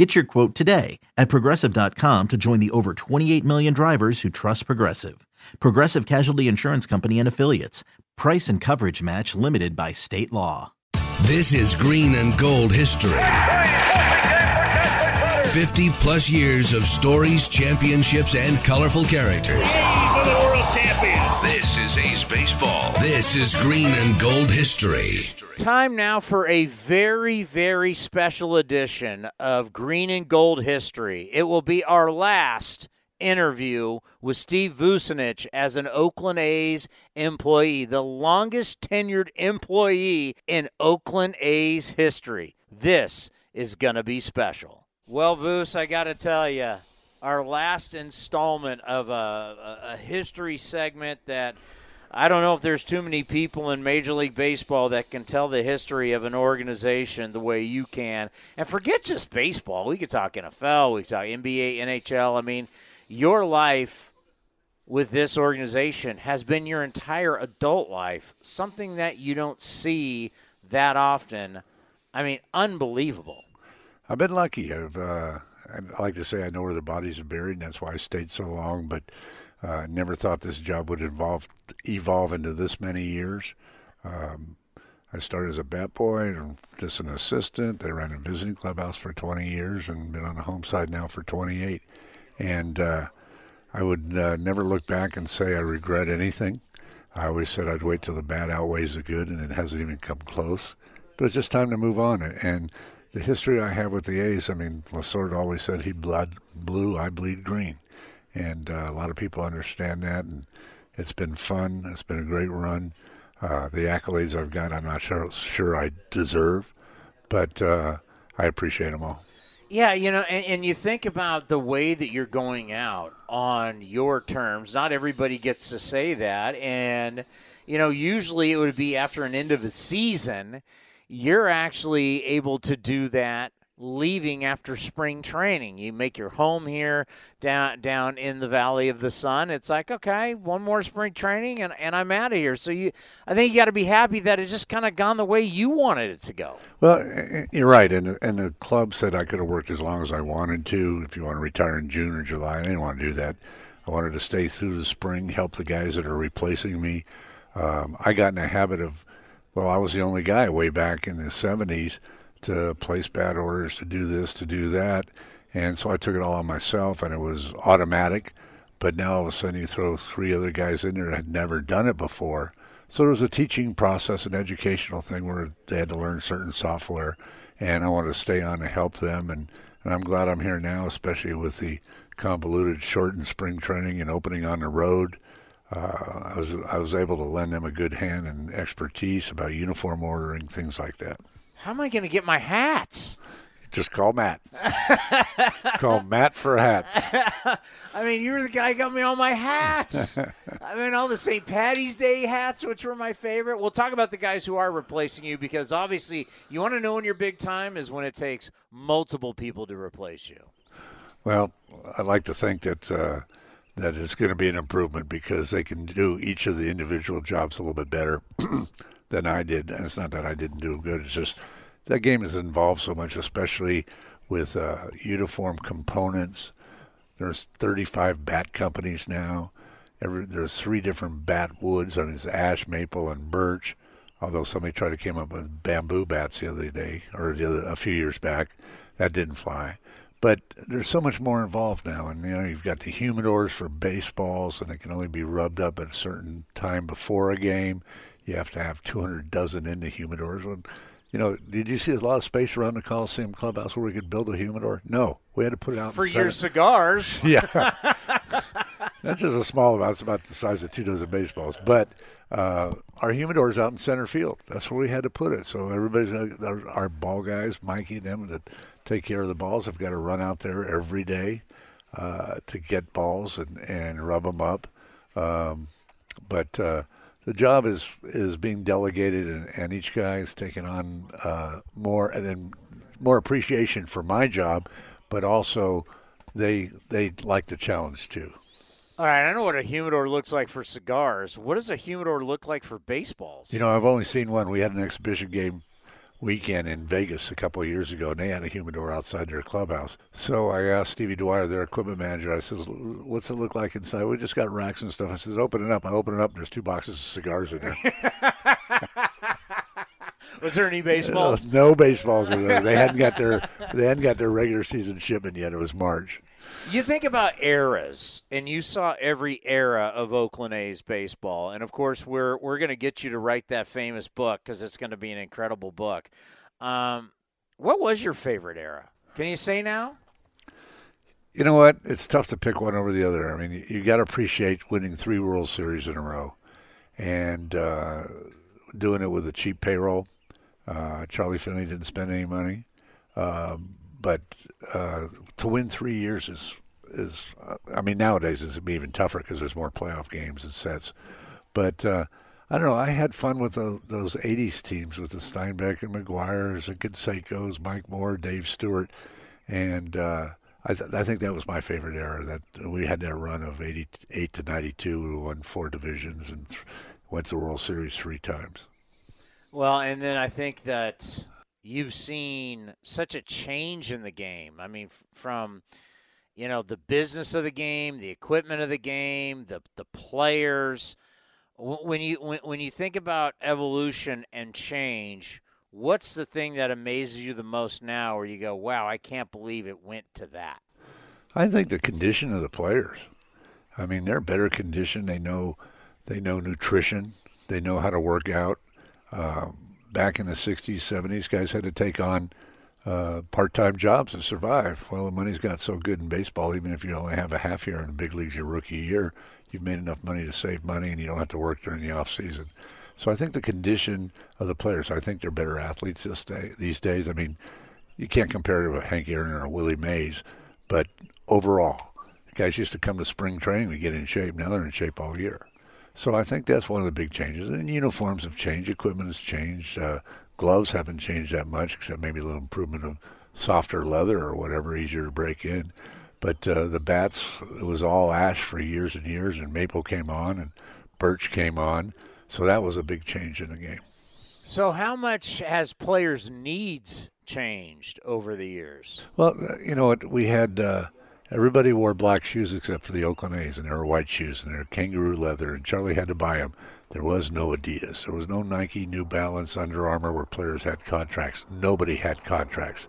Get your quote today at progressive.com to join the over 28 million drivers who trust Progressive. Progressive Casualty Insurance Company and Affiliates. Price and coverage match limited by state law. This is Green and Gold history. 50 plus years of stories, championships, and colorful characters. A's are the world champions. Is A's Baseball. This is Green and Gold history. Time now for a very, very special edition of Green and Gold history. It will be our last interview with Steve Vucinich as an Oakland A's employee, the longest tenured employee in Oakland A's history. This is going to be special. Well, Voos, I got to tell you, our last installment of a, a history segment that I don't know if there's too many people in Major League Baseball that can tell the history of an organization the way you can. And forget just baseball. We could talk NFL, we could talk NBA, NHL. I mean, your life with this organization has been your entire adult life, something that you don't see that often. I mean, unbelievable. I've been lucky. I've uh, I like to say I know where the bodies are buried, and that's why I stayed so long. But uh, never thought this job would evolve evolve into this many years. Um, I started as a bat boy just an assistant. I ran a visiting clubhouse for 20 years and been on the home side now for 28. And uh, I would uh, never look back and say I regret anything. I always said I'd wait till the bad outweighs the good, and it hasn't even come close. But it's just time to move on. And the history I have with the A's, I mean, Lasorda always said he bled blue, I bleed green. And uh, a lot of people understand that, and it's been fun. It's been a great run. Uh, the accolades I've got, I'm not sure, sure I deserve, but uh, I appreciate them all. Yeah, you know, and, and, you think about the way that you're going out on your terms. Not everybody gets to say that. And, you know, usually it would be after an end of a season you're actually able to do that leaving after spring training. You make your home here down down in the Valley of the Sun. It's like, okay, one more spring training and, and I'm out of here. So you I think you got to be happy that it just kind of gone the way you wanted it to go. Well, you're right. And, and the club said I could have worked as long as I wanted to. If you want to retire in June or July, I didn't want to do that. I wanted to stay through the spring, help the guys that are replacing me. Um, I got in a habit of well, I was the only guy way back in the 70s to place bad orders, to do this, to do that. And so I took it all on myself, and it was automatic. But now all of a sudden you throw three other guys in there that had never done it before. So there was a teaching process, an educational thing where they had to learn certain software. And I wanted to stay on to help them. And, and I'm glad I'm here now, especially with the convoluted shortened spring training and opening on the road uh, I was I was able to lend them a good hand and expertise about uniform ordering, things like that. How am I going to get my hats? Just call Matt. call Matt for hats. I mean, you were the guy who got me all my hats. I mean, all the St. Patty's Day hats, which were my favorite. We'll talk about the guys who are replacing you because obviously you want to know when your big time is when it takes multiple people to replace you. Well, I like to think that. Uh, that it's going to be an improvement because they can do each of the individual jobs a little bit better than I did. And it's not that I didn't do good. It's just that game is involved so much, especially with uh, uniform components. There's 35 bat companies now. Every, there's three different bat woods. I mean, it's ash, maple, and birch. Although somebody tried to come up with bamboo bats the other day or the other, a few years back, that didn't fly. But there's so much more involved now, and you know you've got the humidors for baseballs, and it can only be rubbed up at a certain time before a game. You have to have 200 dozen in the humidors. When, you know, did you see a lot of space around the Coliseum clubhouse where we could build a humidor? No, we had to put it out for your cigars. Yeah, that's just a small amount. It's about the size of two dozen baseballs, but uh, our humidor's out in center field. That's where we had to put it. So everybody's our, our ball guys, Mikey, and them that take care of the balls have got to run out there every day uh, to get balls and, and rub them up. Um, but uh, the job is is being delegated, and, and each guy is taking on uh, more and then more appreciation for my job, but also they they like the challenge too. All right, I know what a humidor looks like for cigars. What does a humidor look like for baseballs? You know, I've only seen one. We had an exhibition game weekend in Vegas a couple of years ago, and they had a humidor outside their clubhouse. So I asked Stevie Dwyer, their equipment manager, I says, "What's it look like inside?" We just got racks and stuff. I says, "Open it up." I open it up. And there's two boxes of cigars in there. Was there any baseballs? no baseballs were there. They hadn't got their they hadn't got their regular season shipment yet. It was March. You think about eras, and you saw every era of Oakland A's baseball, and of course, we're we're going to get you to write that famous book because it's going to be an incredible book. Um, what was your favorite era? Can you say now? You know what? It's tough to pick one over the other. I mean, you, you got to appreciate winning three World Series in a row, and uh, doing it with a cheap payroll. Uh, Charlie Finley didn't spend any money. Um, but uh, to win three years is is uh, I mean nowadays it's even tougher because there's more playoff games and sets. But uh, I don't know. I had fun with the, those '80s teams with the Steinbach and McGwire's and Canseco's, Mike Moore, Dave Stewart, and uh, I, th- I think that was my favorite era. That we had that run of '88 to '92. We won four divisions and th- went to the World Series three times. Well, and then I think that you've seen such a change in the game. I mean, from you know the business of the game, the equipment of the game, the the players. When you when, when you think about evolution and change, what's the thing that amazes you the most now, where you go, "Wow, I can't believe it went to that." I think the condition of the players. I mean, they're better conditioned. They know they know nutrition. They know how to work out. Um, back in the 60s, 70s, guys had to take on uh, part-time jobs to survive. Well, the money's got so good in baseball, even if you only have a half year in the big leagues your rookie year, you've made enough money to save money, and you don't have to work during the off season. So I think the condition of the players, I think they're better athletes this day, these days. I mean, you can't compare to Hank Aaron or a Willie Mays, but overall, guys used to come to spring training to get in shape. Now they're in shape all year. So I think that's one of the big changes. And uniforms have changed, equipment has changed, uh, gloves haven't changed that much, except maybe a little improvement of softer leather or whatever, easier to break in. But uh, the bats, it was all ash for years and years, and maple came on, and birch came on. So that was a big change in the game. So, how much has players' needs changed over the years? Well, uh, you know what? We had. Uh, Everybody wore black shoes except for the Oakland A's, and they were white shoes, and they were kangaroo leather, and Charlie had to buy them. There was no Adidas. There was no Nike, New Balance, Under Armour where players had contracts. Nobody had contracts.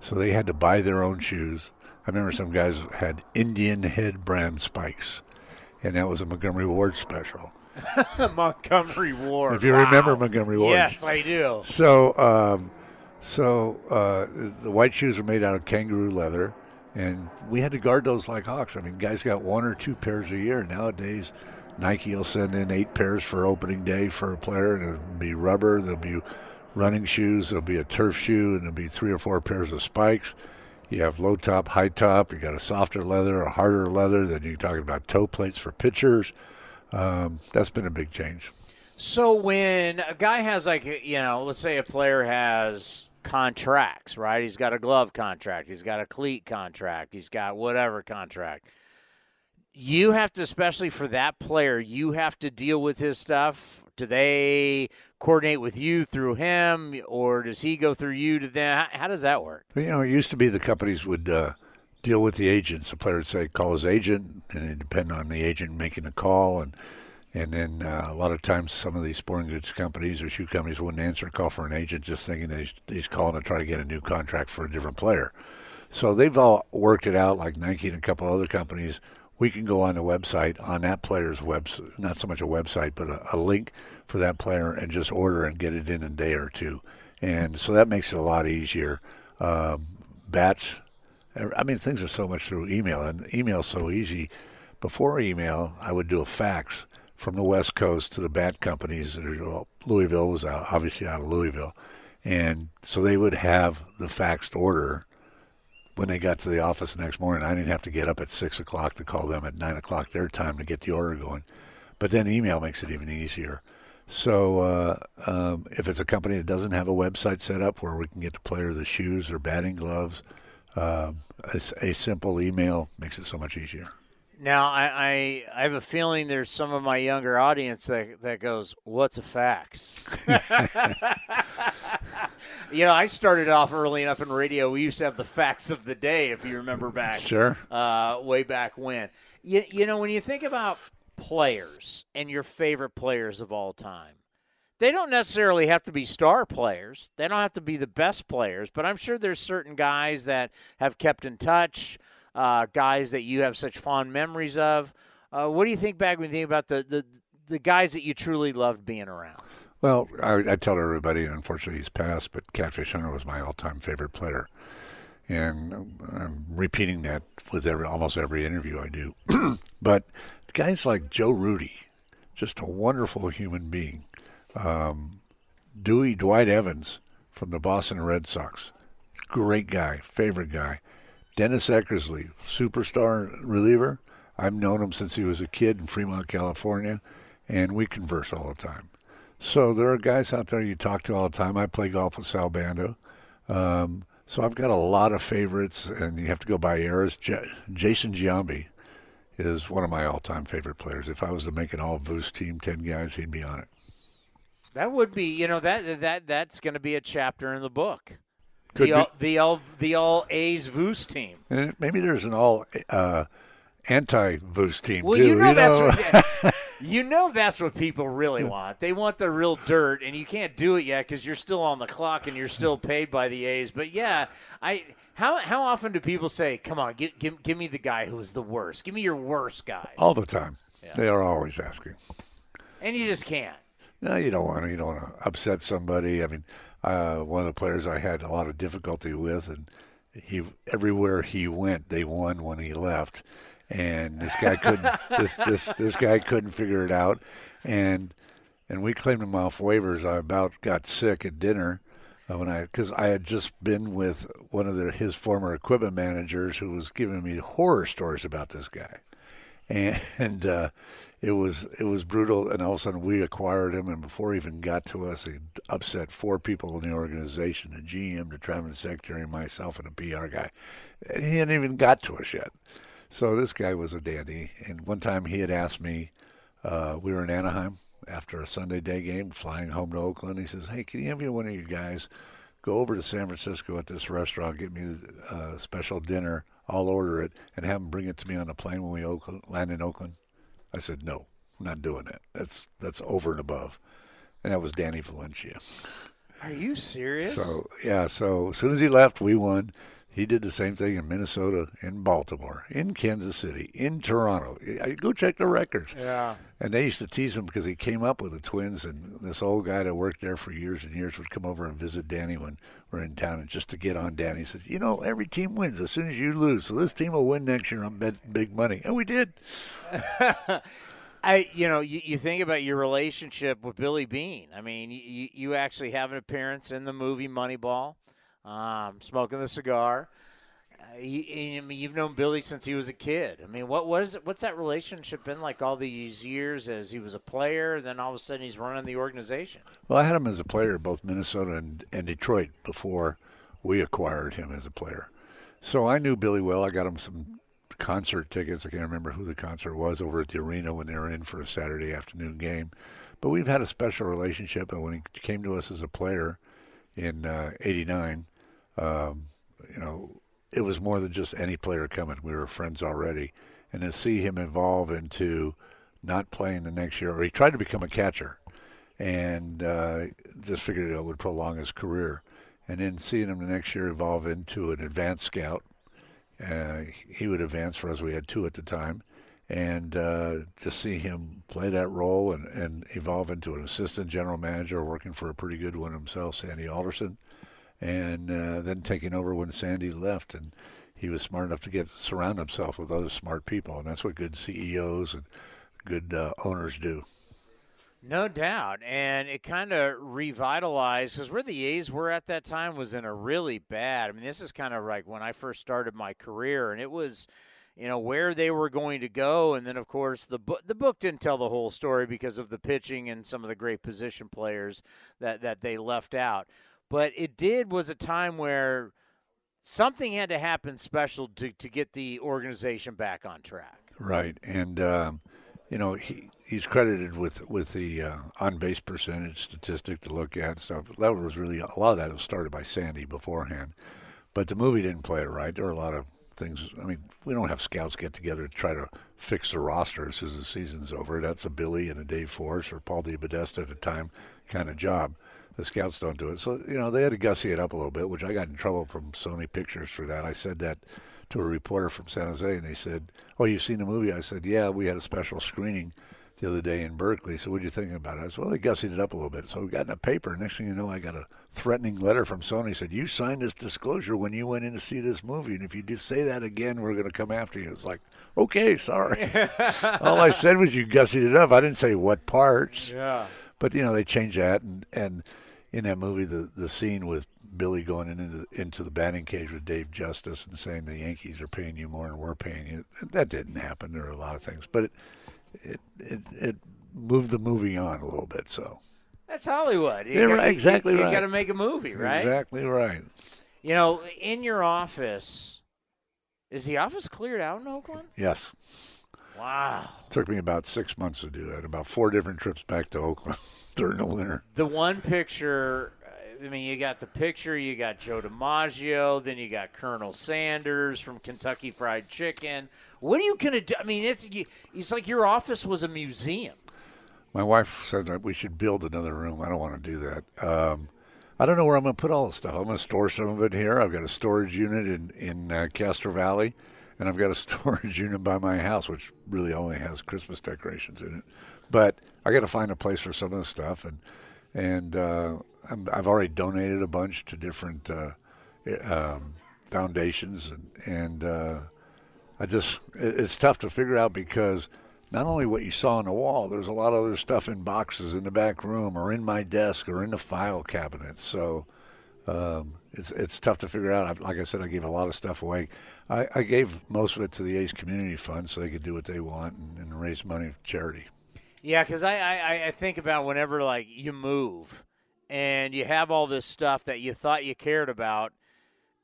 So they had to buy their own shoes. I remember some guys had Indian head brand spikes, and that was a Montgomery Ward special. Montgomery Ward. If you wow. remember Montgomery Ward. Yes, I do. So, um, so uh, the white shoes were made out of kangaroo leather and we had to guard those like hawks. I mean, guys got one or two pairs a year. Nowadays, Nike will send in eight pairs for opening day for a player, and it'll be rubber. There'll be running shoes. There'll be a turf shoe, and there'll be three or four pairs of spikes. You have low top, high top. You got a softer leather, a harder leather. Then you're talking about toe plates for pitchers. Um, that's been a big change. So when a guy has like you know, let's say a player has contracts, right? He's got a glove contract, he's got a cleat contract, he's got whatever contract. You have to, especially for that player, you have to deal with his stuff. Do they coordinate with you through him, or does he go through you to them? How, does that work? You know, it used to be the companies would uh, deal with the agents. The player would say, call his agent, and it depend on the agent making a call. And and then uh, a lot of times, some of these sporting goods companies or shoe companies wouldn't answer a call for an agent, just thinking that he's, calling to try to get a new contract for a different player. So they've all worked it out, like Nike and a couple other companies. We can go on the website on that player's website, not so much a website, but a, a link for that player, and just order and get it in a day or two. And so that makes it a lot easier. Um, bats, I mean, things are so much through email, and email's so easy. Before email, I would do a fax from the West Coast to the bat companies. Louisville was out, obviously out of Louisville. And so they would have the faxed order when they got to the office the next morning. I didn't have to get up at 6 o'clock to call them at 9 o'clock their time to get the order going. but then email makes it even easier. So uh, um, if it's a company that doesn't have a website set up where we can get the player the shoes or batting gloves, uh, a, a simple email makes it so much easier. Now, I, I, I have a feeling there's some of my younger audience that, that goes, What's a fax? you know, I started off early enough in radio. We used to have the facts of the day, if you remember back. Sure. Uh, way back when. You, you know, when you think about players and your favorite players of all time, they don't necessarily have to be star players. They don't have to be the best players, but I'm sure there's certain guys that have kept in touch, uh, guys that you have such fond memories of. Uh, what do you think back when you think about the, the, the guys that you truly loved being around? Well, I, I tell everybody, and unfortunately he's passed, but Catfish Hunter was my all-time favorite player, and I'm repeating that with every almost every interview I do. but guys like Joe Rudi, just a wonderful human being. Um, Dewey Dwight Evans from the Boston Red Sox, great guy, favorite guy. Dennis Eckersley, superstar reliever. I've known him since he was a kid in Fremont, California, and we converse all the time. So there are guys out there you talk to all the time. I play golf with Sal Bando. Um, so I've got a lot of favorites, and you have to go by eras. J- Jason Giambi is one of my all-time favorite players. If I was to make an all-Voos team, ten guys, he'd be on it. That would be, you know, that that that's going to be a chapter in the book. Could the, be. all, the all the all A's Voos team. And maybe there's an all uh, anti-Voos team Well, too. you know, that's know? what you know that's what people really want. They want the real dirt, and you can't do it yet because you're still on the clock and you're still paid by the A's. But yeah, I how how often do people say, "Come on, give give, give me the guy who is the worst. Give me your worst guy," all the time. They are always asking. and you just can't. No, you don't want to. You don't want to upset somebody. I mean, uh, one of the players I had a lot of difficulty with, and he everywhere he went, they won when he left, and this guy couldn't. this this this guy couldn't figure it out, and and we claimed him off waivers. I about got sick at dinner uh, when I because I had just been with one of the, his former equipment managers who was giving me horror stories about this guy, and. and uh, it was it was brutal, and all of a sudden we acquired him, and before he even got to us, he upset four people in the organization: the GM, the traveling secretary, myself, and a PR guy. And he hadn't even got to us yet. So this guy was a dandy. And one time he had asked me, uh, we were in Anaheim after a Sunday day game, flying home to Oakland. He says, "Hey, can you have one of you guys go over to San Francisco at this restaurant, get me a special dinner? I'll order it, and have them bring it to me on the plane when we Oakland, land in Oakland." I said, no, I'm not doing that. That's that's over and above. And that was Danny Valencia. Are you serious? So yeah, so as soon as he left, we won. He did the same thing in Minnesota, in Baltimore, in Kansas City, in Toronto. Go check the records. yeah. And they used to tease him because he came up with the Twins, and this old guy that worked there for years and years would come over and visit Danny when we're in town, and just to get on Danny, he says, "You know, every team wins as soon as you lose, so this team will win next year on bet big money." And we did. I, you know, you, you think about your relationship with Billy Beane. I mean, you, you actually have an appearance in the movie Moneyball, um, smoking the cigar. Uh, you, you've known Billy since he was a kid. I mean, what was what's that relationship been like all these years as he was a player? Then all of a sudden he's running the organization. Well, I had him as a player both Minnesota and, and Detroit before we acquired him as a player. So I knew Billy well. I got him some concert tickets. I can't remember who the concert was over at the arena when they were in for a Saturday afternoon game. But we've had a special relationship. And when he came to us as a player in uh, '89, um, you know, it was more than just any player coming. We were friends already. And to see him evolve into not playing the next year, or he tried to become a catcher and uh, just figured it would prolong his career. And then seeing him the next year evolve into an advanced scout, uh, he would advance for us. We had two at the time, and uh, to see him play that role and, and evolve into an assistant general manager, working for a pretty good one himself, Sandy Alderson, and uh, then taking over when Sandy left, and he was smart enough to get surround himself with other smart people, and that's what good CEOs and good uh, owners do. No doubt, and it kind of revitalized because where the A's were at that time was in a really bad. I mean, this is kind of like when I first started my career, and it was you know where they were going to go, and then of course the book the book didn't tell the whole story because of the pitching and some of the great position players that that they left out. But it did was a time where something had to happen special to to get the organization back on track. Right, and um, you know he he's credited with with the uh, on base percentage statistic to look at and stuff. That was really a lot of that was started by Sandy beforehand, but the movie didn't play it right. There were a lot of things. I mean, we don't have scouts get together to try to fix the roster as the season's over. That's a Billy and a Dave Forst or Paul DePodesta at the time kind of job. The scouts don't do it. So, you know, they had to gussy it up a little bit, which I got in trouble from Sony Pictures for that. I said that to a reporter from San Jose, and they said, Oh, you've seen the movie? I said, Yeah, we had a special screening the other day in Berkeley. So what do you think about it? I said, well, they gussied it up a little bit. So we got in a paper. Next thing you know, I got a threatening letter from Sony. Said, you signed this disclosure when you went in to see this movie. And if you just say that again, we're going to come after you. It's like, okay, sorry. All I said was you gussied it up. I didn't say what parts. Yeah. But, you know, they changed that. And, and in that movie, the, the scene with Billy going into into the batting cage with Dave Justice and saying the Yankees are paying you more than we're paying you. That didn't happen. There are a lot of things, but it, it it it moved the movie on a little bit. So that's Hollywood. You yeah, got, right, exactly you, right. You got to make a movie, right? Exactly right. You know, in your office, is the office cleared out in Oakland? Yes. Wow. It took me about six months to do that. About four different trips back to Oakland during the winter. The one picture I mean, you got the picture, you got Joe DiMaggio, then you got Colonel Sanders from Kentucky Fried Chicken. What are you gonna do? I mean, it's it's like your office was a museum. My wife said that we should build another room. I don't want to do that. Um, I don't know where I'm going to put all the stuff. I'm going to store some of it here. I've got a storage unit in in uh, Castro Valley, and I've got a storage unit by my house, which really only has Christmas decorations in it. But I got to find a place for some of the stuff, and and uh, i have already donated a bunch to different uh, um, foundations, and, and uh, I just it's tough to figure out because not only what you saw on the wall, there's a lot of other stuff in boxes in the back room, or in my desk, or in the file cabinet. So. Um, it's it's tough to figure out. Like I said, I gave a lot of stuff away. I, I gave most of it to the A's Community Fund so they could do what they want and, and raise money for charity. Yeah, because I, I I think about whenever like you move and you have all this stuff that you thought you cared about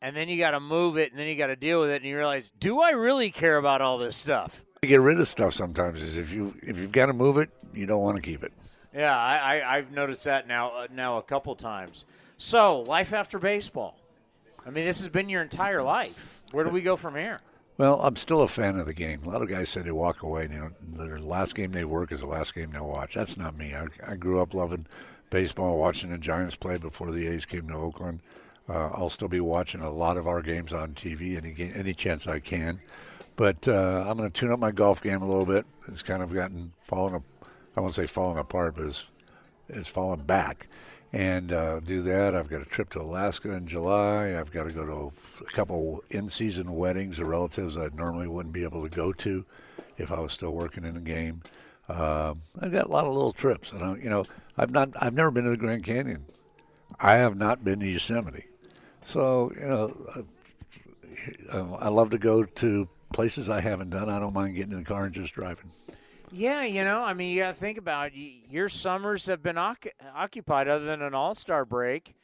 and then you got to move it and then you got to deal with it and you realize do i really care about all this stuff to get rid of stuff sometimes is if you if you've got to move it you don't want to keep it yeah i, I have noticed that now uh, now a couple times so life after baseball i mean this has been your entire life where do we go from here well, I'm still a fan of the game. A lot of guys say they walk away. You know, the last game they work is the last game they'll watch. That's not me. I, I grew up loving baseball, watching the Giants play before the A's came to Oakland. Uh, I'll still be watching a lot of our games on TV any any chance I can. But uh, I'm going to tune up my golf game a little bit. It's kind of gotten fallen. I won't say fallen apart, but it's it's fallen back. And uh, do that. I've got a trip to Alaska in July. I've got to go to a couple in-season weddings of relatives I normally wouldn't be able to go to if I was still working in the game. Um, I've got a lot of little trips, and I, you know, I've not, I've never been to the Grand Canyon. I have not been to Yosemite, so you know, uh, I love to go to places I haven't done. I don't mind getting in the car and just driving. Yeah, you know, I mean, you got to think about it. your summers have been occupied, other than an All Star break.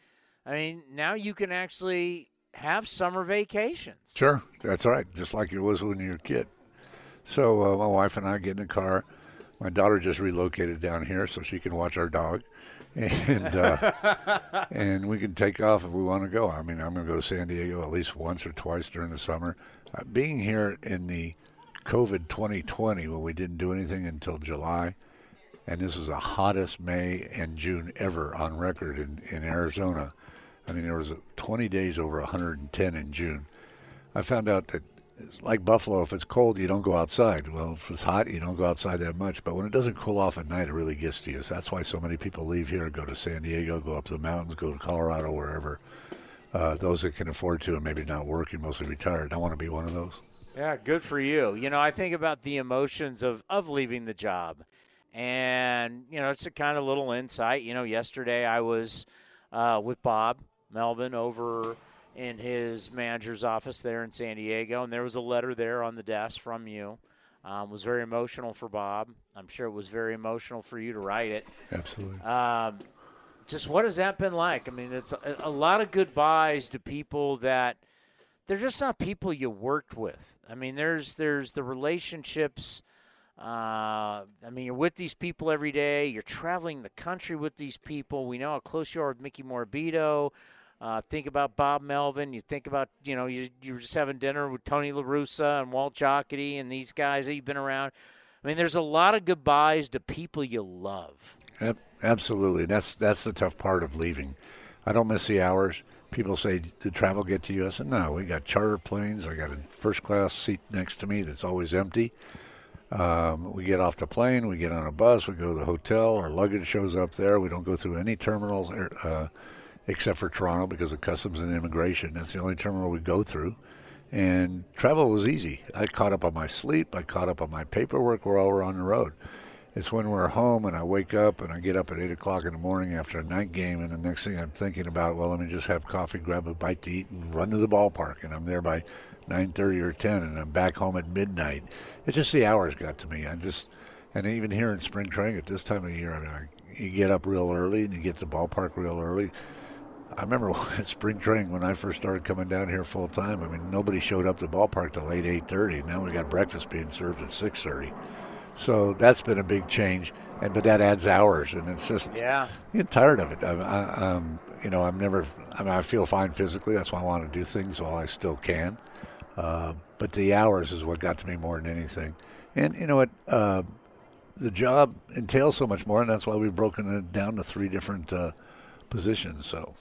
I mean, now you can actually have summer vacations. Sure, that's right, just like it was when you were a kid. So uh, my wife and I get in the car my daughter just relocated down here so she can watch our dog, and uh, and we can take off if we want to go. I mean, I'm going to go to San Diego at least once or twice during the summer. Uh, being here in the COVID 2020 when we didn't do anything until July, and this is the hottest May and June ever on record in, in Arizona. I mean, there was 20 days over 110 in June. I found out that it's like Buffalo. If it's cold, you don't go outside. Well, if it's hot, you don't go outside that much. But when it doesn't cool off at night, it really gets to you. So that's why so many people leave here, and go to San Diego, go up the mountains, go to Colorado, wherever. Uh, those that can afford to and maybe not working, mostly retired. I want to be one of those. Yeah, good for you. You know, I think about the emotions of, of leaving the job. And, you know, it's a kind of little insight. You know, yesterday I was uh, with Bob Melvin over in his manager's office there in San Diego, and there was a letter there on the desk from you. Um, was very emotional for Bob. I'm sure it was very emotional for you to write it. Absolutely. Um, just what has that been like? I mean, it's a, a lot of goodbyes to people that they're just not people you worked with. I mean, there's there's the relationships. Uh, I mean, you're with these people every day. You're traveling the country with these people. We know how close you are with Mickey Morabito. Uh, think about Bob Melvin. You think about, you know, you, you were just having dinner with Tony La Russa and Walt Jocketty and these guys that you've been around. I mean, there's a lot of goodbyes to people you love. Yep, absolutely. That's that's the tough part of leaving. I don't miss the hours. People say, "Did travel get to you?" I said, "No. We got charter planes. I got a first class seat next to me that's always empty. Um, we get off the plane. We get on a bus. We go to the hotel. Our luggage shows up there. We don't go through any terminals er, uh, except for Toronto because of customs and immigration. That's the only terminal we go through." And travel was easy. I caught up on my sleep. I caught up on my paperwork while we're on the road. It's when we're home and I wake up and I get up at 8 o'clock in the morning after a night game, and the next thing I'm thinking about, well, let me just have coffee, grab a bite to eat, and run to the ballpark. And I'm there by 9.30 or 10, and I'm back home at midnight. It's just the hours got to me. I just, and even here in spring training at this time of year, I mean, I, you get up real early and you get to the ballpark real early. I remember at spring training when I first started coming down here full time. I mean, nobody showed up to the ballpark till late 8:30. Now we got breakfast being served at 6:30. So that's been a big change, and but that adds hours, and it's just Yeah. you get tired of it. I, I, um, you know, I'm never. I mean, I feel fine physically. That's why I want to do things while I still can. Uh, but the hours is what got to me more than anything. And you know what? Uh, the job entails so much more, and that's why we've broken it down to three different uh, positions. So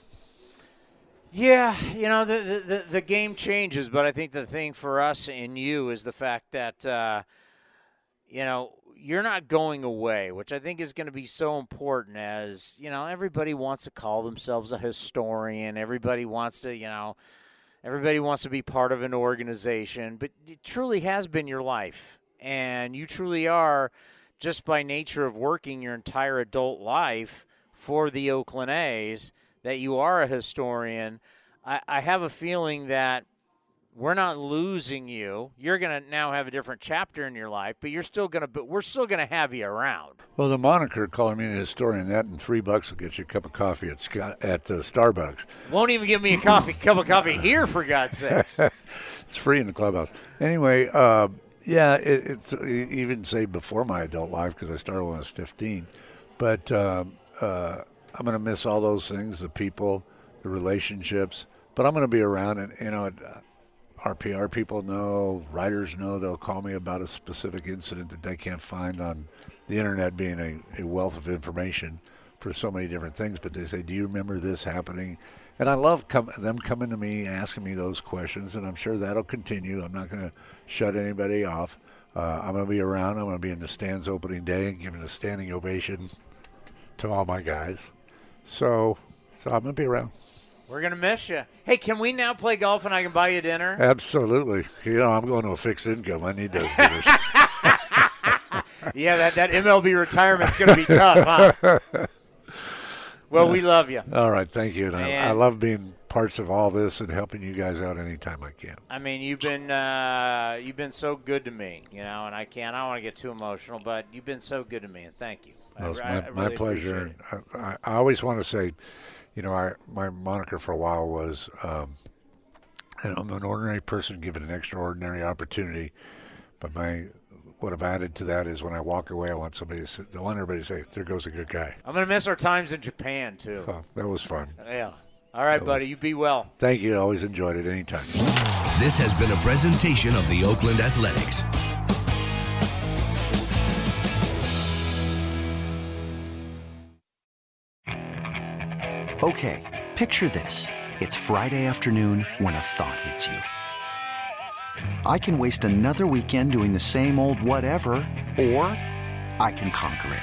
Yeah, you know the, the the game changes, but I think the thing for us and you is the fact that uh, you know you're not going away, which I think is going to be so important. As you know, everybody wants to call themselves a historian. Everybody wants to, you know, everybody wants to be part of an organization, but it truly has been your life, and you truly are just by nature of working your entire adult life for the Oakland A's that you are a historian. I, I have a feeling that we're not losing you. You're going to now have a different chapter in your life, but you're still going to. But we're still going to have you around. Well, the moniker calling me a historian, that and three bucks will get you a cup of coffee at Scott, at uh, Starbucks. Won't even give me a coffee cup of coffee here for God's sakes. It's free in the clubhouse. Anyway, uh, yeah, it, it's even say before my adult life because I started when I was 15. But um, uh, I'm going to miss all those things: the people, the relationships. But I'm going to be around, and you know. Our PR people know, writers know. They'll call me about a specific incident that they can't find on the internet, being a, a wealth of information for so many different things. But they say, "Do you remember this happening?" And I love com- them coming to me, asking me those questions, and I'm sure that'll continue. I'm not going to shut anybody off. Uh, I'm going to be around. I'm going to be in the stands opening day and giving a standing ovation to all my guys. So, so I'm going to be around. We're going to miss you. Hey, can we now play golf and I can buy you dinner? Absolutely. You know, I'm going to a fixed income. I need those dinners. yeah, that, that MLB retirement's going to be tough, huh? Well, we love you. All right, thank you. And I, I love being parts of all this and helping you guys out anytime I can. I mean, you've been uh, you've been so good to me, you know, and I can't. I don't want to get too emotional, but you've been so good to me, and thank you. Well, it's my, I my really pleasure. it. I, I always want to say, you know, I, my moniker for a while was, um, and I'm an ordinary person given an extraordinary opportunity. But my what I've added to that is when I walk away, I want somebody to say, I want everybody to say, "There goes a good guy." I'm gonna miss our times in Japan too. Oh, that was fun. Yeah. All right, That buddy. was- You be well. Thank you. Always enjoyed it. Anytime. This has been a presentation of the Oakland Athletics. Okay, picture this. It's Friday afternoon when a thought hits you. I can waste another weekend doing the same old whatever, or I can conquer it.